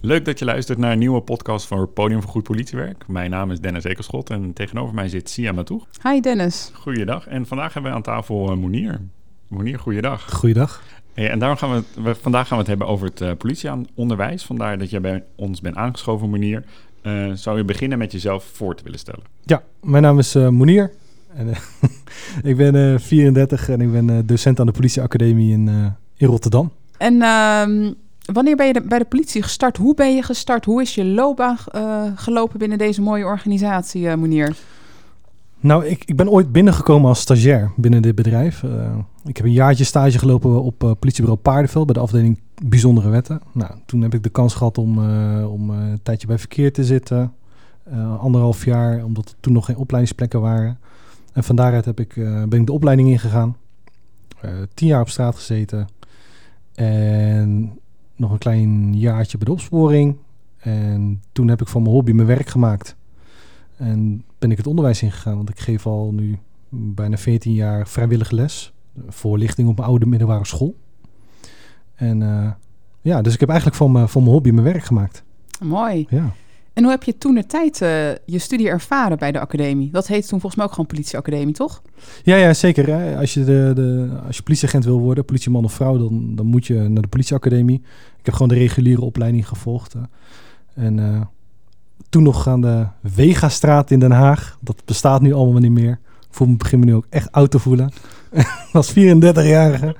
Leuk dat je luistert naar een nieuwe podcast van Podium voor Goed Politiewerk. Mijn naam is Dennis Ekelschot en tegenover mij zit Sia Matoeg. Hi Dennis. Goeiedag. En vandaag hebben we aan tafel uh, Monier. Monier, goeiedag. Goeiedag. Hey, en daarom gaan we, we, vandaag gaan we het hebben over het uh, politieonderwijs. Vandaar dat jij bij ons bent aangeschoven, Monier. Uh, zou je beginnen met jezelf voor te willen stellen? Ja, mijn naam is uh, Monier. En, ik ben 34 en ik ben docent aan de politieacademie in, in Rotterdam. En uh, wanneer ben je bij de politie gestart? Hoe ben je gestart? Hoe is je loopbaan uh, gelopen binnen deze mooie organisatie, uh? Nou, ik, ik ben ooit binnengekomen als stagiair binnen dit bedrijf. Uh, ik heb een jaartje stage gelopen op politiebureau Paardenveld bij de afdeling Bijzondere Wetten. Nou, toen heb ik de kans gehad om, om een tijdje bij verkeer te zitten. anderhalf jaar, omdat er toen nog geen opleidingsplekken waren. En van daaruit heb ik, ben ik de opleiding ingegaan. tien jaar op straat gezeten. En nog een klein jaartje bij de opsporing. En toen heb ik van mijn hobby mijn werk gemaakt. En ben ik het onderwijs ingegaan, want ik geef al nu bijna 14 jaar vrijwillige les. Voorlichting op mijn oude middelbare school. En uh, ja, dus ik heb eigenlijk van mijn, van mijn hobby mijn werk gemaakt. Mooi. Ja. En hoe heb je toen de tijd uh, je studie ervaren bij de academie? Dat heet toen volgens mij ook gewoon politieacademie, toch? Ja, ja zeker. Hè? Als, je de, de, als je politieagent wil worden, politieman of vrouw, dan, dan moet je naar de politieacademie. Ik heb gewoon de reguliere opleiding gevolgd. Uh. En uh, toen nog aan de Wegastraat in Den Haag. Dat bestaat nu allemaal niet meer. Voor me begin me nu ook echt oud te voelen. als 34-jarige.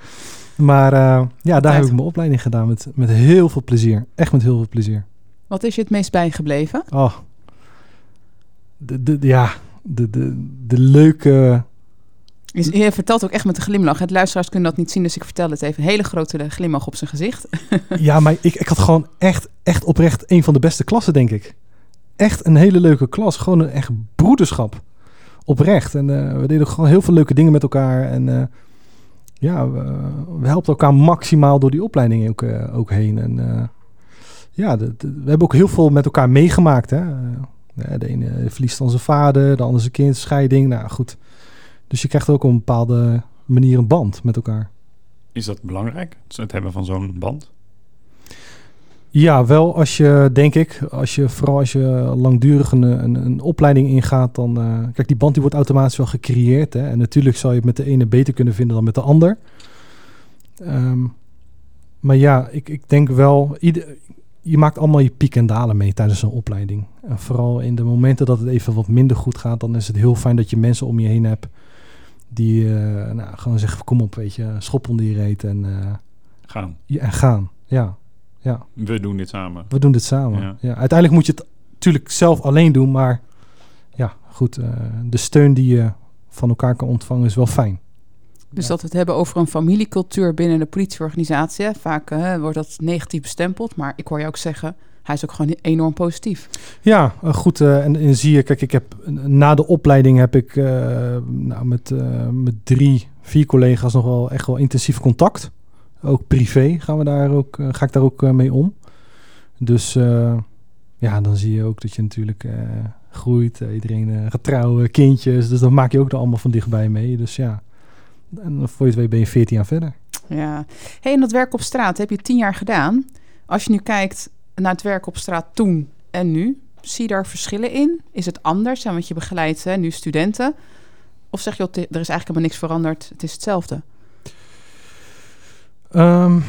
Maar ja, daar heb ik mijn opleiding gedaan met, met heel veel plezier. Echt met heel veel plezier. Wat is je het meest bijgebleven? Oh, de, de, ja, de, de, de leuke... Je, vertelt ook echt met een glimlach. Het luisteraars kunnen dat niet zien, dus ik vertel het even. Een hele grote glimlach op zijn gezicht. ja, maar ik, ik had gewoon echt, echt oprecht een van de beste klassen, denk ik. Echt een hele leuke klas. Gewoon een echt broederschap. Oprecht. En uh, we deden gewoon heel veel leuke dingen met elkaar. En uh, ja, we, we helpten elkaar maximaal door die opleiding ook, uh, ook heen. En ja, we hebben ook heel veel met elkaar meegemaakt. Hè? De ene verliest dan zijn vader, de andere zijn kind, scheiding. Nou goed. Dus je krijgt ook op een bepaalde manier een band met elkaar. Is dat belangrijk, het hebben van zo'n band? Ja, wel als je, denk ik, als je, vooral als je langdurig een, een, een opleiding ingaat, dan... Uh, kijk, die band die wordt automatisch wel gecreëerd. Hè? En natuurlijk zal je het met de ene beter kunnen vinden dan met de ander. Um, maar ja, ik, ik denk wel... Ieder, je maakt allemaal je piek en dalen mee tijdens een opleiding. En vooral in de momenten dat het even wat minder goed gaat, dan is het heel fijn dat je mensen om je heen hebt die uh, nou, gewoon zeggen: kom op, weet je, schop onder je reet en uh, gaan. Ja, en gaan. Ja, ja. We doen dit samen. We doen dit samen. Ja. ja. Uiteindelijk moet je het natuurlijk zelf alleen doen, maar ja, goed. Uh, de steun die je van elkaar kan ontvangen is wel fijn. Dus ja. dat we het hebben over een familiecultuur binnen de politieorganisatie. Vaak uh, wordt dat negatief bestempeld, maar ik hoor je ook zeggen, hij is ook gewoon enorm positief. Ja, uh, goed. Uh, en, en, zie je, kijk, ik heb na de opleiding heb ik nou, met, met drie, vier collega's nog wel echt wel intensief contact. Ook privé gaan we daar ook, ga ik daar ook mee om. Dus ja, dan zie je ook dat je natuurlijk groeit. iedereen gaat trouwen, kindjes. Dus dat maak je ook er allemaal van dichtbij mee. Dus ja. En voor je het weet ben je 14 jaar verder. Ja. Hey, en dat werk op straat heb je tien jaar gedaan. Als je nu kijkt naar het werk op straat toen en nu, zie je daar verschillen in? Is het anders? En want je begeleidt hè, nu studenten. Of zeg je, er is eigenlijk helemaal niks veranderd, het is hetzelfde? Um,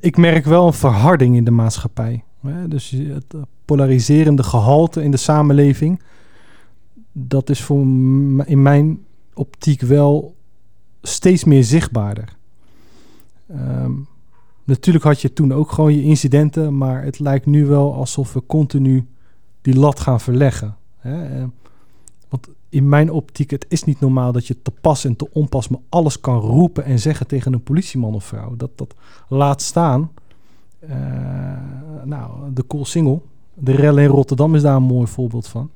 ik merk wel een verharding in de maatschappij. Hè? Dus het polariserende gehalte in de samenleving dat is voor in mijn optiek wel steeds meer zichtbaarder. Um, natuurlijk had je toen ook gewoon je incidenten, maar het lijkt nu wel alsof we continu die lat gaan verleggen. Hè? Want in mijn optiek, het is niet normaal dat je te pas en te onpas maar alles kan roepen en zeggen tegen een politieman of vrouw. Dat, dat laat staan. Uh, nou, de Cool Single. De rellen in Rotterdam is daar een mooi voorbeeld van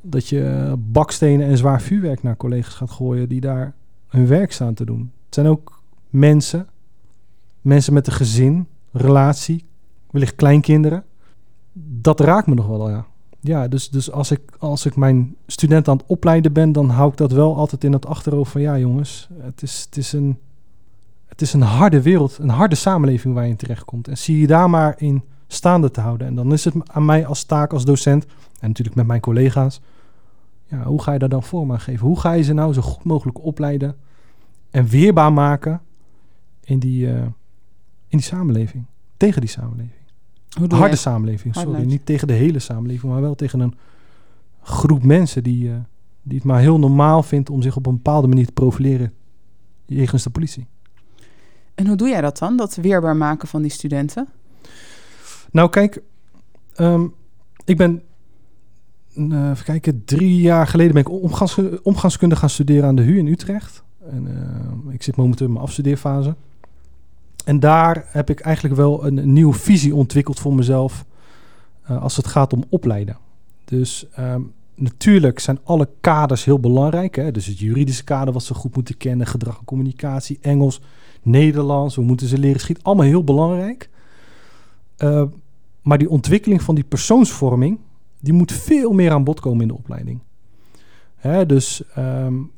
dat je bakstenen en zwaar vuurwerk naar collega's gaat gooien die daar hun werk staan te doen. Het zijn ook mensen, mensen met een gezin, relatie, wellicht kleinkinderen. Dat raakt me nog wel, ja. Ja, dus, dus als, ik, als ik mijn student aan het opleiden ben, dan hou ik dat wel altijd in het achterhoofd van ja, jongens, het is, het is een. het is een harde wereld, een harde samenleving waar je in terechtkomt. En zie je daar maar in staande te houden. En dan is het aan mij als taak, als docent, en natuurlijk met mijn collega's, ja, hoe ga je daar dan vorm aan geven? Hoe ga je ze nou zo goed mogelijk opleiden en weerbaar maken in die, uh, in die samenleving, tegen die samenleving? Hoe doe Harde je? samenleving, sorry. Niet tegen de hele samenleving, maar wel tegen een groep mensen die, uh, die het maar heel normaal vindt om zich op een bepaalde manier te profileren jegens de politie. En hoe doe jij dat dan, dat weerbaar maken van die studenten? Nou, kijk, um, ik ben, uh, even kijken, drie jaar geleden ben ik omgaans, omgangskunde gaan studeren aan de HU in Utrecht. En uh, ik zit momenteel in mijn afstudeerfase. En daar heb ik eigenlijk wel een, nieuwe visie ontwikkeld voor mezelf uh, als het gaat om opleiden. Dus um, natuurlijk zijn alle kaders heel belangrijk. Hè? Dus het juridische kader wat ze goed moeten kennen, gedrag en communicatie, Engels, Nederlands, hoe moeten ze leren schieten, allemaal heel belangrijk. Uh, maar die ontwikkeling van die persoonsvorming, die moet veel meer aan bod komen in de opleiding. Hè, dus um,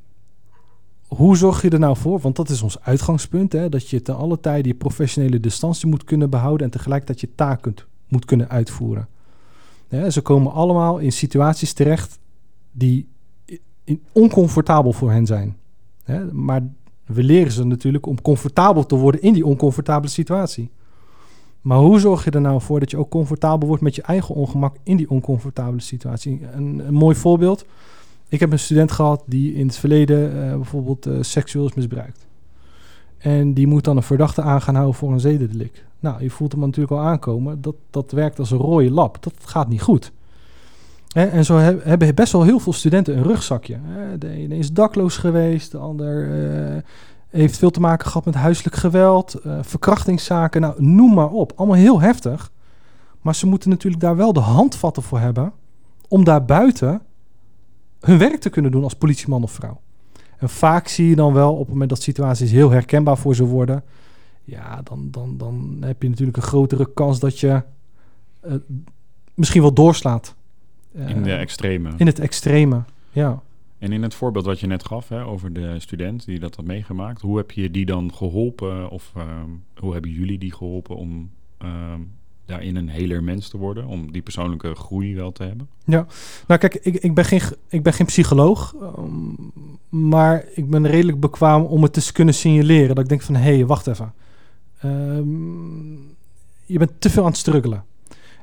hoe zorg je er nou voor? Want dat is ons uitgangspunt, hè, dat je ten alle tijde je professionele distantie moet kunnen behouden en tegelijkertijd je taak kunt, moet kunnen uitvoeren. Ze komen allemaal in situaties terecht die oncomfortabel voor hen zijn. Maar we leren ze natuurlijk om comfortabel te worden in die oncomfortabele situatie. Maar hoe zorg je er nou voor dat je ook comfortabel wordt met je eigen ongemak in die oncomfortabele situatie? Een, een mooi voorbeeld. Ik heb een student gehad die in het verleden uh, bijvoorbeeld uh, seksueel is misbruikt. En die moet dan een verdachte aan gaan houden voor een zedendelict. Nou, je voelt hem natuurlijk al aankomen. Dat, dat werkt als een rode lap. Dat gaat niet goed. En, en zo he, hebben best wel heel veel studenten een rugzakje. De ene is dakloos geweest, de ander uh, heeft veel te maken gehad met huiselijk geweld, uh, verkrachtingszaken, nou, noem maar op. Allemaal heel heftig. Maar ze moeten natuurlijk daar wel de handvatten voor hebben om daar buiten hun werk te kunnen doen als politieman of vrouw. En vaak zie je dan wel op het moment dat situaties heel herkenbaar voor ze worden, ja, dan, dan, dan heb je natuurlijk een grotere kans dat je uh, misschien wel doorslaat. Uh, in de extreme. In het extreme, ja. En in het voorbeeld wat je net gaf hè, over de student die dat had meegemaakt, hoe heb je die dan geholpen of uh, hoe hebben jullie die geholpen om uh, daarin een heler mens te worden, om die persoonlijke groei wel te hebben? Ja, nou kijk, ik, ik, ben, geen, ik ben geen psycholoog, um, maar ik ben redelijk bekwaam om het te kunnen signaleren. Dat ik denk van, hé, hey, wacht even. Je bent te veel aan het struggelen.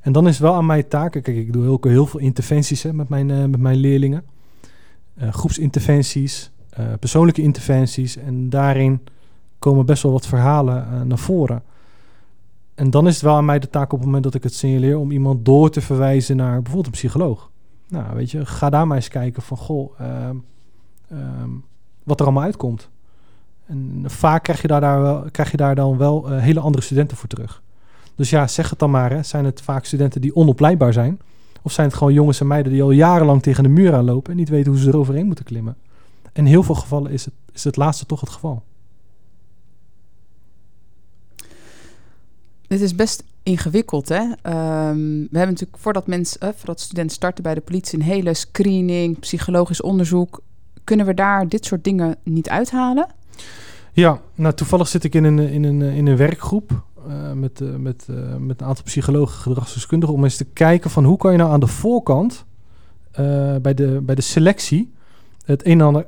En dan is wel aan mijn taak, kijk, ik doe heel, heel veel interventies hè, met, mijn, uh, met mijn leerlingen. Uh, groepsinterventies, uh, persoonlijke interventies. En daarin komen best wel wat verhalen uh, naar voren. En dan is het wel aan mij de taak op het moment dat ik het signaleer om iemand door te verwijzen naar bijvoorbeeld een psycholoog. Nou, weet je, ga daar maar eens kijken van goh, um, wat er allemaal uitkomt. En vaak krijg je daar, daar, wel, krijg je daar dan wel hele andere studenten voor terug. Dus ja, zeg het dan maar. Hè. Zijn het vaak studenten die onopleidbaar zijn? Of zijn het gewoon jongens en meiden die al jarenlang tegen de muur aanlopen en niet weten hoe ze er overheen moeten klimmen? En in heel veel gevallen is het, is het laatste toch het geval. Dit is best ingewikkeld, hè? Um, we hebben natuurlijk voordat mensen, uh, voordat studenten starten bij de politie, een hele screening, psychologisch onderzoek. Kunnen we daar dit soort dingen niet uithalen? Ja, nou toevallig zit ik in een, in een, in een werkgroep uh, met, uh, met, uh, met een aantal psychologen, gedragsdeskundigen, om eens te kijken van hoe kan je nou aan de voorkant bij, de, bij de selectie het een en ander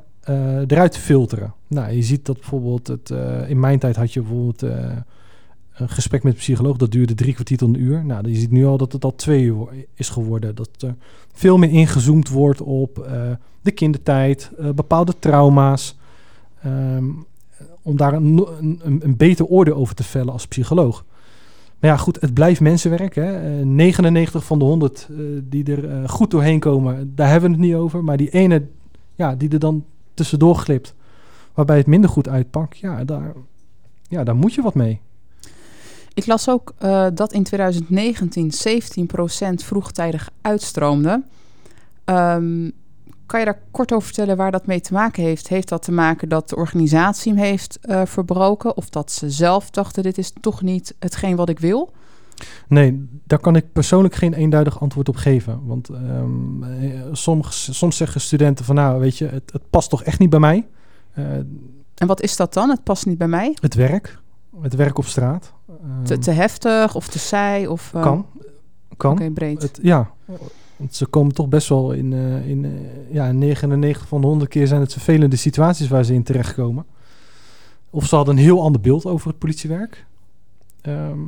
eruit filteren. Nou, je ziet dat bijvoorbeeld, het, in mijn tijd had je bijvoorbeeld een gesprek met een psycholoog, dat duurde drie kwartier tot een uur. Nou, je ziet nu al dat het al twee uur is geworden. Dat er veel meer ingezoomd wordt op de kindertijd, bepaalde trauma's. Um, om daar een, een, een, beter oordeel over te vellen als psycholoog. Maar ja, goed, het blijft mensenwerk. Hè. Uh, 99 van de 100 uh, die er uh, goed doorheen komen, daar hebben we het niet over. Maar die ene, ja, die er dan tussendoor glipt, waarbij het minder goed uitpakt, ja, daar, ja, daar moet je wat mee. Ik las ook dat in 2019 17% vroegtijdig uitstroomde. Um, kan je daar kort over vertellen waar dat mee te maken heeft? Heeft dat te maken dat de organisatie hem heeft uh, verbroken? Of dat ze zelf dachten, dit is toch niet hetgeen wat ik wil? Nee, daar kan ik persoonlijk geen eenduidig antwoord op geven. Want um, soms, soms zeggen studenten van, nou weet je, het, het past toch echt niet bij mij. Uh, En wat is dat dan? Het past niet bij mij. Het werk, het werk op straat. Te, Ehm, te heftig of te saai? Of, eh, kan, kan. Oké, breed. Het, ja, want ze komen toch best wel in, eh, in eh, ja, 99 van de 100 keer zijn het vervelende situaties waar ze in terechtkomen. Of ze hadden een heel ander beeld over het politiewerk. Ehm,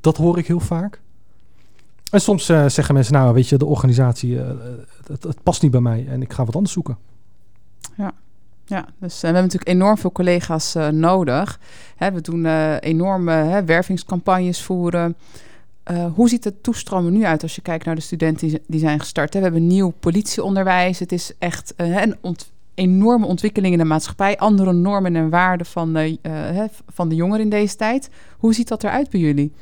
dat hoor ik heel vaak. En soms eh, zeggen mensen, nou weet je, de organisatie, het, het past niet bij mij en ik ga wat anders zoeken. Ja, dus eh, we hebben natuurlijk enorm veel collega's nodig. Hè, we doen enorme hè, wervingscampagnes voeren. Eh, hoe ziet het toestromen nu uit als je kijkt naar de studenten die, die zijn gestart? Hè? We hebben nieuw politieonderwijs. Het is echt eh, een ont- enorme ontwikkeling in de maatschappij. Andere normen en waarden van, de, eh, van de jongeren in deze tijd. Hoe ziet dat eruit bij jullie?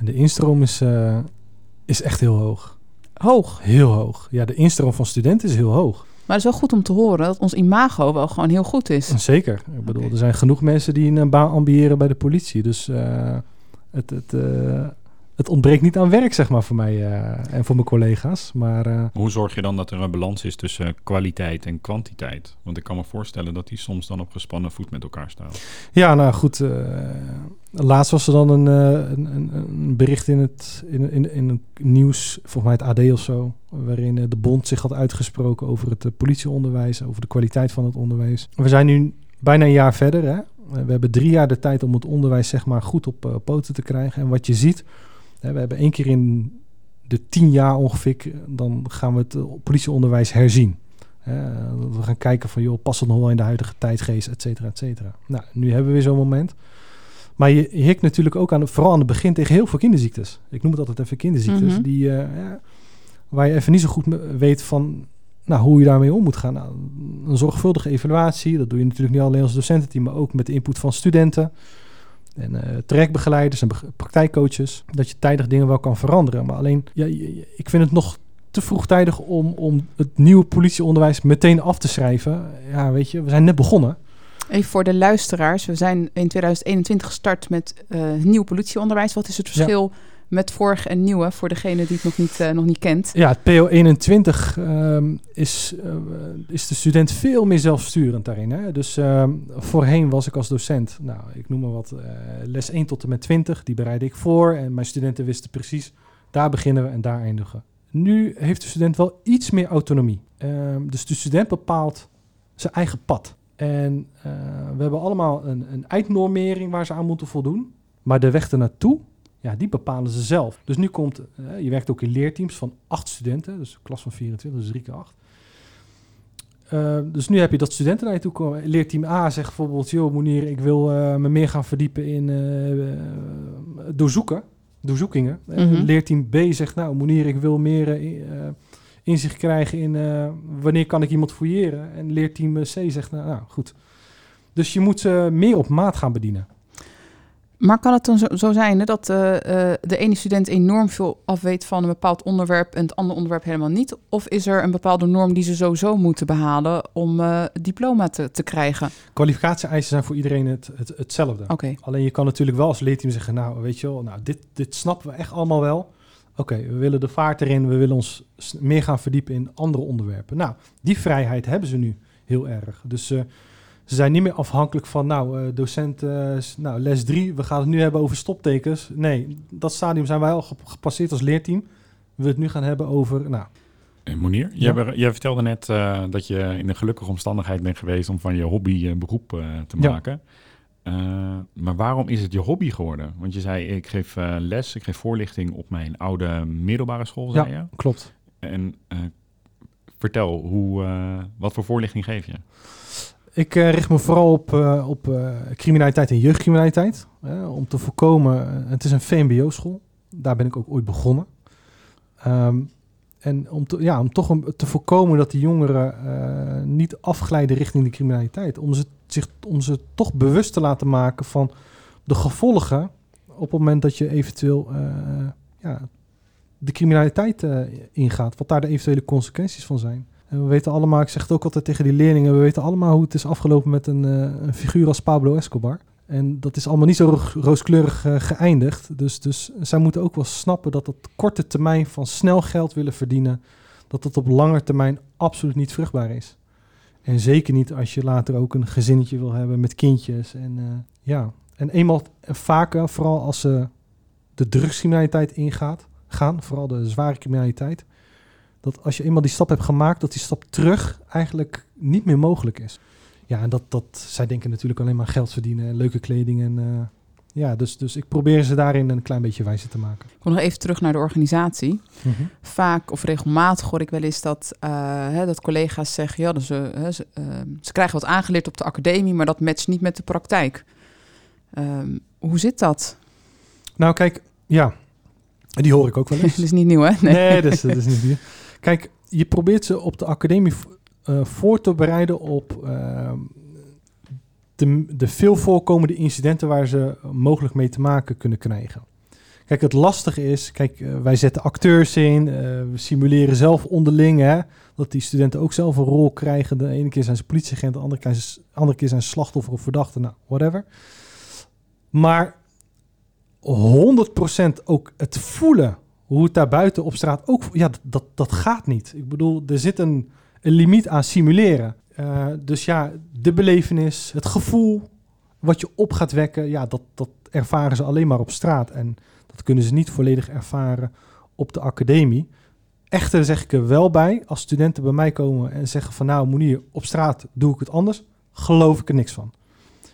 De instroom is, is echt heel hoog. Hoog. Heel hoog. Ja, de instroom van studenten is heel hoog. Maar het is wel goed om te horen dat ons imago wel gewoon heel goed is. Zeker. Ik bedoel, er zijn genoeg mensen die een baan ambiëren bij de politie. Dus het, het, het ontbreekt niet aan werk, zeg maar, voor mij eh, en voor mijn collega's. Maar eh, Hoe zorg je dan dat er een balans is tussen kwaliteit en kwantiteit? Want ik kan me voorstellen dat die soms dan op gespannen voet met elkaar staan. ja, nou goed. eh, laatst was er dan een, een, een, bericht in het, in, in, in het nieuws, volgens mij het AD of zo, waarin de bond zich had uitgesproken over het politieonderwijs, over de kwaliteit van het onderwijs. We zijn nu bijna een jaar verder. Hè? We hebben drie jaar de tijd om het onderwijs zeg maar, goed op poten te krijgen. En wat je ziet, we hebben één keer in de tien jaar ongeveer, dan gaan we het eh, politieonderwijs herzien. We gaan kijken van, joh, past het nog wel in de huidige tijdgeest, et cetera, et cetera. Nou, nu hebben we weer zo'n moment. Maar je hikt natuurlijk ook aan, vooral aan het begin tegen heel veel kinderziektes. Ik noem het altijd even kinderziektes. Mhm. die, eh, ja, waar je even niet zo goed weet van nou, hoe je daarmee om moet gaan. Nou, een zorgvuldige evaluatie, dat doe je natuurlijk niet alleen als docententeam, maar ook met de input van studenten en eh trajectbegeleiders en praktijkcoaches. Dat je tijdig dingen wel kan veranderen. Maar alleen, ja, ik vind het nog te vroegtijdig om, om het nieuwe politieonderwijs meteen af te schrijven. Ja, weet je, we zijn net begonnen. Even voor de luisteraars. We zijn in 2021 gestart met eh, nieuw politieonderwijs. Wat is het verschil met vorig en nieuwe voor degene die het nog niet, eh, nog niet kent? Ja, het PO21 ehm, is, eh, is de student veel meer zelfsturend daarin. Hè? Dus ehm, voorheen was ik als docent, nou, ik noem maar wat, les 1 tot en met 20, die bereidde ik voor. En mijn studenten wisten precies, daar beginnen we en daar eindigen. Nu heeft de student wel iets meer autonomie. Ehm, dus de student bepaalt zijn eigen pad. En eh, we hebben allemaal een, een eindnormering waar ze aan moeten voldoen. Maar de weg ernaartoe, ja, die bepalen ze zelf. Dus nu komt, eh, je werkt ook in leerteams van acht studenten, dus een klas van 24, dus drie keer acht. Eh, dus nu heb je dat studenten naar je toe komen. Leerteam A zegt bijvoorbeeld, joh Monier, ik wil me meer gaan verdiepen in doorzoeken, doorzoekingen. Mhm. Leerteam B zegt, nou Monier, ik wil meer inzicht krijgen in eh, wanneer kan ik iemand fouilleren. En leerteam C zegt, nou, nou goed. Dus je moet ze meer op maat gaan bedienen. Maar kan het dan zo, zo zijn hè, dat eh, eh, de ene student enorm veel afweet van een bepaald onderwerp en het andere onderwerp helemaal niet? Of is er een bepaalde norm die ze sowieso moeten behalen om eh, het diploma te, te krijgen? Kwalificatie-eisen zijn voor iedereen het, het, hetzelfde. Oké, Alleen je kan natuurlijk wel als leerteam zeggen, nou weet je wel, nou, dit, dit snappen we echt allemaal wel. Oké, we willen de vaart erin, we willen ons meer gaan verdiepen in andere onderwerpen. Nou, die vrijheid hebben ze nu heel erg. Dus eh, ze zijn niet meer afhankelijk van, nou, eh, docent, eh, nou, les 3, we gaan het nu hebben over stoptekens. Nee, dat stadium zijn wij al ge- gepasseerd als leerteam. We het nu gaan hebben over, nou, Monier, Ja. jij, vertelde net dat je in een gelukkige omstandigheid bent geweest om van je hobby een beroep te Ja. Eh, maar waarom is het je hobby geworden? Want je zei, ik geef eh, les, ik geef voorlichting op mijn oude middelbare school, zei je. klopt. En eh, vertel, hoe, wat voor voorlichting geef je? Ik richt me vooral op, op criminaliteit en jeugdcriminaliteit. om te voorkomen, het is een VMBO-school. Daar ben ik ook ooit begonnen. Ehm, en om, te, ja, om toch te voorkomen dat die jongeren niet afglijden richting de criminaliteit. Om ze, zich, om ze toch bewust te laten maken van de gevolgen op het moment dat je eventueel eh, ja, de criminaliteit eh, ingaat. Wat daar de eventuele consequenties van zijn. En we weten allemaal, ik zeg het ook altijd tegen die leerlingen, we weten allemaal hoe het is afgelopen met een, eh, een figuur als Pablo Escobar. En dat is allemaal niet zo ro- rooskleurig geëindigd. Dus, dus zij moeten ook wel snappen dat op korte termijn van snel geld willen verdienen, dat dat op lange termijn absoluut niet vruchtbaar is. En zeker niet als je later ook een gezinnetje wil hebben met kindjes. En eh, ja, en eenmaal en vaker, vooral als ze de drugscriminaliteit ingaat, gaan, vooral de zware criminaliteit, dat als je eenmaal die stap hebt gemaakt, dat die stap terug eigenlijk niet meer mogelijk is. Ja, en dat, dat zij denken natuurlijk alleen maar geld verdienen, leuke kleding en eh, ja, dus, dus ik probeer ze daarin een klein beetje wijzer te maken. Ik kom nog even terug naar de organisatie. Vaak of regelmatig hoor ik wel eens dat, eh, hè, dat collega's zeggen... ja, dus, ze, ze, uh, ze, krijgen wat aangeleerd op de academie... maar dat matcht niet met de praktijk. Um, hoe zit dat? Nou, kijk, ja, die hoor ik ook wel eens. dat is niet nieuw, hè? Nee, nee dat, is, dat is niet nieuw. Kijk, je probeert ze op de academie uh, voor te bereiden op ehm, de, de veel voorkomende incidenten waar ze mogelijk mee te maken kunnen krijgen. Kijk, het lastige is, kijk, uh, wij zetten acteurs in, uh, we simuleren zelf onderling, hè, dat die studenten ook zelf een rol krijgen. De ene keer zijn ze politieagent, de andere keer, de andere keer zijn ze slachtoffer of verdachte, nou, whatever. Maar 100% ook het voelen hoe het daar buiten op straat ook, ja, dat, dat gaat niet. Ik bedoel, er zit een, een limiet aan simuleren. Uh, dus ja, de belevenis, het gevoel wat je op gaat wekken, ja, dat, dat ervaren ze alleen maar op straat. En dat kunnen ze niet volledig ervaren op de academie. Echter zeg ik er wel bij, als studenten bij mij komen en zeggen van nou Monier, op straat doe ik het anders, geloof ik er niks van.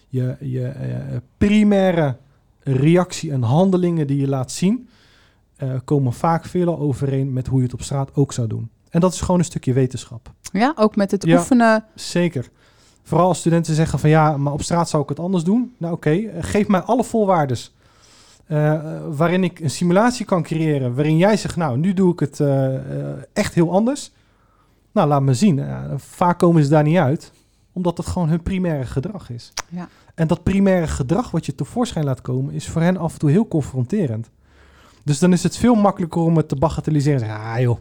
Je, je uh, primaire reactie en handelingen die je laat zien, uh, komen vaak veel overeen met hoe je het op straat ook zou doen. En dat is gewoon een stukje wetenschap. Ja, ook met het ja, oefenen. Zeker. Vooral als studenten zeggen van ja, maar op straat zou ik het anders doen. Nou oké, okay, geef mij alle voorwaardes. Uh, waarin ik een simulatie kan creëren. Waarin jij zegt, nou nu doe ik het uh, echt heel anders. Nou, laat me zien. vaak komen ze daar niet uit. Omdat het gewoon hun primaire gedrag is. Ja. En dat primaire gedrag wat je tevoorschijn laat komen... is voor hen af en toe heel confronterend. Dus dan is het veel makkelijker om het te bagatelliseren. Zeggen, ah joh,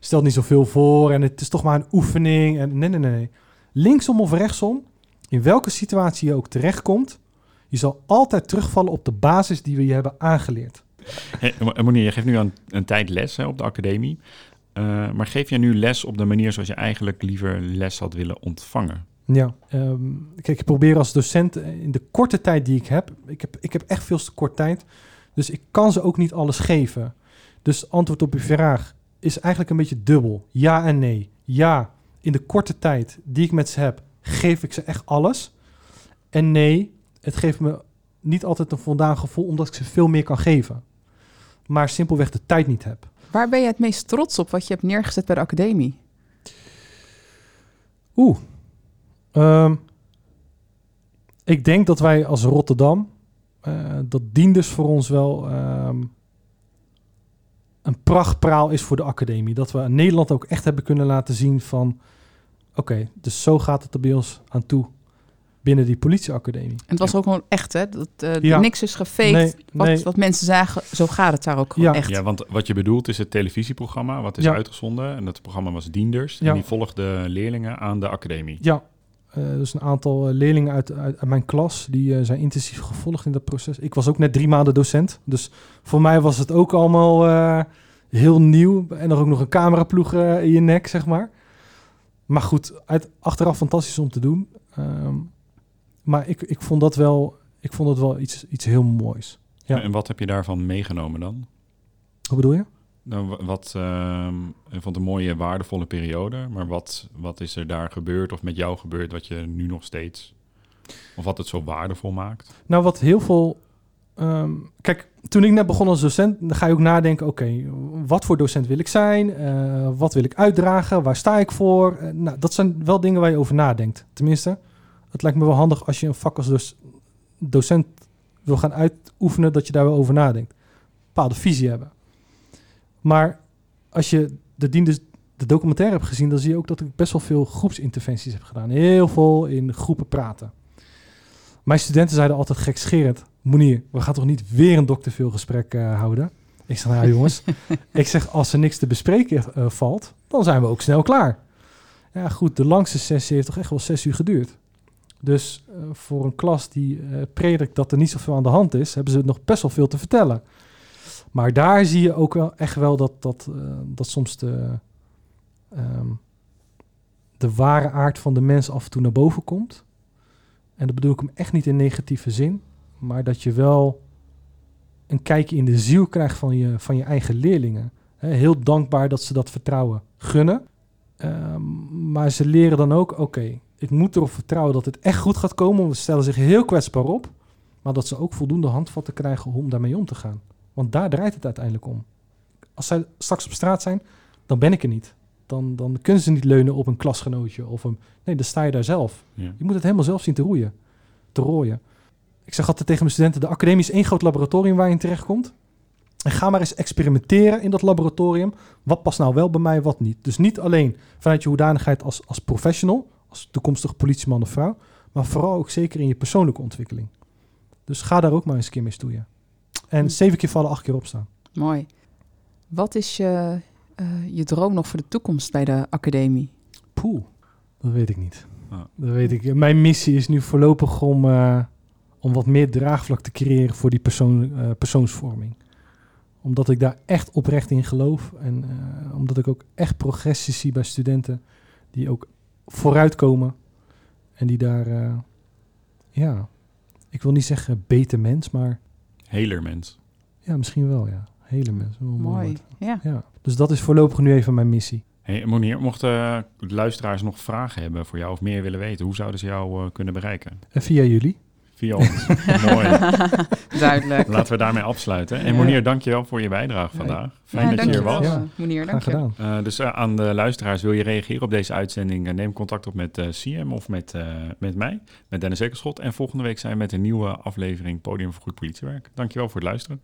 stelt niet zoveel voor en het is toch maar een oefening. En nee, nee, nee. Linksom of rechtsom, in welke situatie je ook terechtkomt, je zal altijd terugvallen op de basis die we je hebben aangeleerd. Hey, Monier, je geeft nu een, een tijd les hè, op de academie. Uh, maar geef jij nu les op de manier zoals je eigenlijk liever les had willen ontvangen? Ja, um, kijk, ik probeer als docent in de korte tijd die ik heb, ik heb, ik heb echt veel te kort tijd, dus ik kan ze ook niet alles geven. Dus antwoord op uw vraag, is eigenlijk een beetje dubbel. Ja en nee. Ja, in de korte tijd die ik met ze heb, geef ik ze echt alles. En nee, het geeft me niet altijd een voldaan gevoel omdat ik ze veel meer kan geven. Maar simpelweg de tijd niet heb. Waar ben je het meest trots op wat je hebt neergezet bij de academie? Oeh. Um, ik denk dat wij als Rotterdam, uh, dat dient dus voor ons wel um, een prachtpraal is voor de academie. Dat we in Nederland ook echt hebben kunnen laten zien van... oké, dus zo gaat het er bij ons aan toe binnen die politieacademie. En het was ook gewoon echt, hè? Dat uh, ja. niks is gefaked. Nee, wat, nee. wat, mensen zagen, zo gaat het daar ook gewoon ja. echt. Ja, want wat je bedoelt is het televisieprogramma wat is ja. uitgezonden. En dat programma was Dienders. En die volgde leerlingen aan de academie. Ja, uh, dus een aantal uh, leerlingen uit, uit, uit, mijn klas, die uh, zijn intensief gevolgd in dat proces. Ik was ook net drie maanden docent, dus voor mij was het ook allemaal heel nieuw. En er ook nog een cameraploeg in je nek, zeg maar. Maar goed, uit, achteraf fantastisch om te doen. Um, maar ik, ik vond dat wel, ik vond dat wel iets, iets heel moois. Ja. En wat heb je daarvan meegenomen dan? Hoe bedoel je? Nou, wat, uh, ik vond een mooie, waardevolle periode. Maar wat, wat is er daar gebeurd of met jou gebeurd wat je nu nog steeds... Of wat het zo waardevol maakt? Nou, wat heel veel... Um, kijk, toen ik net begon als docent, dan ga je ook nadenken... oké, wat voor docent wil ik zijn? Uh, wat wil ik uitdragen? Waar sta ik voor? Uh, nou, dat zijn wel dingen waar je over nadenkt. Tenminste, het lijkt me wel handig als je een vak als doc docent wil gaan uitoefenen... dat je daar wel over nadenkt. Een bepaalde visie hebben. Maar als je de, de documentaire hebt gezien, dan zie je ook dat ik best wel veel groepsinterventies heb gedaan. Heel veel in groepen praten. Mijn studenten zeiden altijd gekscherend, Monier, we gaan toch niet weer een dokter veel gesprek uh, houden? Ik zeg, nou jongens, ik zeg, als er niks te bespreken uh, valt, dan zijn we ook snel klaar. Ja goed, de langste sessie heeft toch echt wel zes uur geduurd. Dus uh, voor een klas die predikt dat er niet zoveel aan de hand is, hebben ze nog best wel veel te vertellen. Maar daar zie je ook wel echt wel dat, dat, uh, dat soms de, um, de ware aard van de mens af en toe naar boven komt. En dat bedoel ik hem echt niet in negatieve zin, maar dat je wel een kijkje in de ziel krijgt van je, van je eigen leerlingen. Heel dankbaar dat ze dat vertrouwen gunnen. Ehm, maar ze leren dan ook, oké, ik moet erop vertrouwen dat het echt goed gaat komen. Want ze stellen zich heel kwetsbaar op. Maar dat ze ook voldoende handvatten krijgen om daarmee om te gaan. Want daar draait het uiteindelijk om. Als zij straks op straat zijn, dan ben ik er niet. Dan, dan kunnen ze niet leunen op een klasgenootje of een... Nee, dan sta je daar zelf. Ja. Je moet het helemaal zelf zien te roeien. Te rooien. Ik zeg altijd tegen mijn studenten, de academie is één groot laboratorium waar je in terechtkomt. En ga maar eens experimenteren in dat laboratorium. Wat past nou wel bij mij, wat niet. Dus niet alleen vanuit je hoedanigheid als, als professional, als toekomstige politieman of vrouw, maar vooral ook zeker in je persoonlijke ontwikkeling. Dus ga daar ook maar eens een keer mee stoeien. En Hm. zeven keer vallen, acht keer opstaan. Mooi. Wat is je, eh, je droom nog voor de toekomst bij de academie? Poeh, dat weet ik niet. Ah. Dat weet ik. Mijn missie is nu voorlopig om, eh, om wat meer draagvlak te creëren voor die persoon, eh, persoonsvorming. Omdat ik daar echt oprecht in geloof. En eh, omdat ik ook echt progressie zie bij studenten die ook vooruitkomen. En die daar, eh, ja, ik wil niet zeggen beter mens, maar Heler mens. ja, misschien wel, ja. Hele mens. wel Mooi. Ja. Ja. Dus dat is voorlopig nu even mijn missie. Hey, Monier, mochten de luisteraars nog vragen hebben voor jou of meer willen weten, hoe zouden ze jou eh, kunnen bereiken? En via jullie. Via ons. Mooi. Duidelijk. Laten we daarmee afsluiten. En. Monier, dankjewel voor je bijdrage vandaag. Fijn Ja, dat je hier was. dankjewel, Ja. eh, Meneer, Graag dank je. gedaan. Eh, dus eh, aan de luisteraars, wil je reageren op deze uitzending? eh, neem contact op met CM of met, eh, met mij, met Dennis Ekerschot. En volgende week zijn we met een nieuwe aflevering Podium voor Goed Politiewerk. Dankjewel voor het luisteren.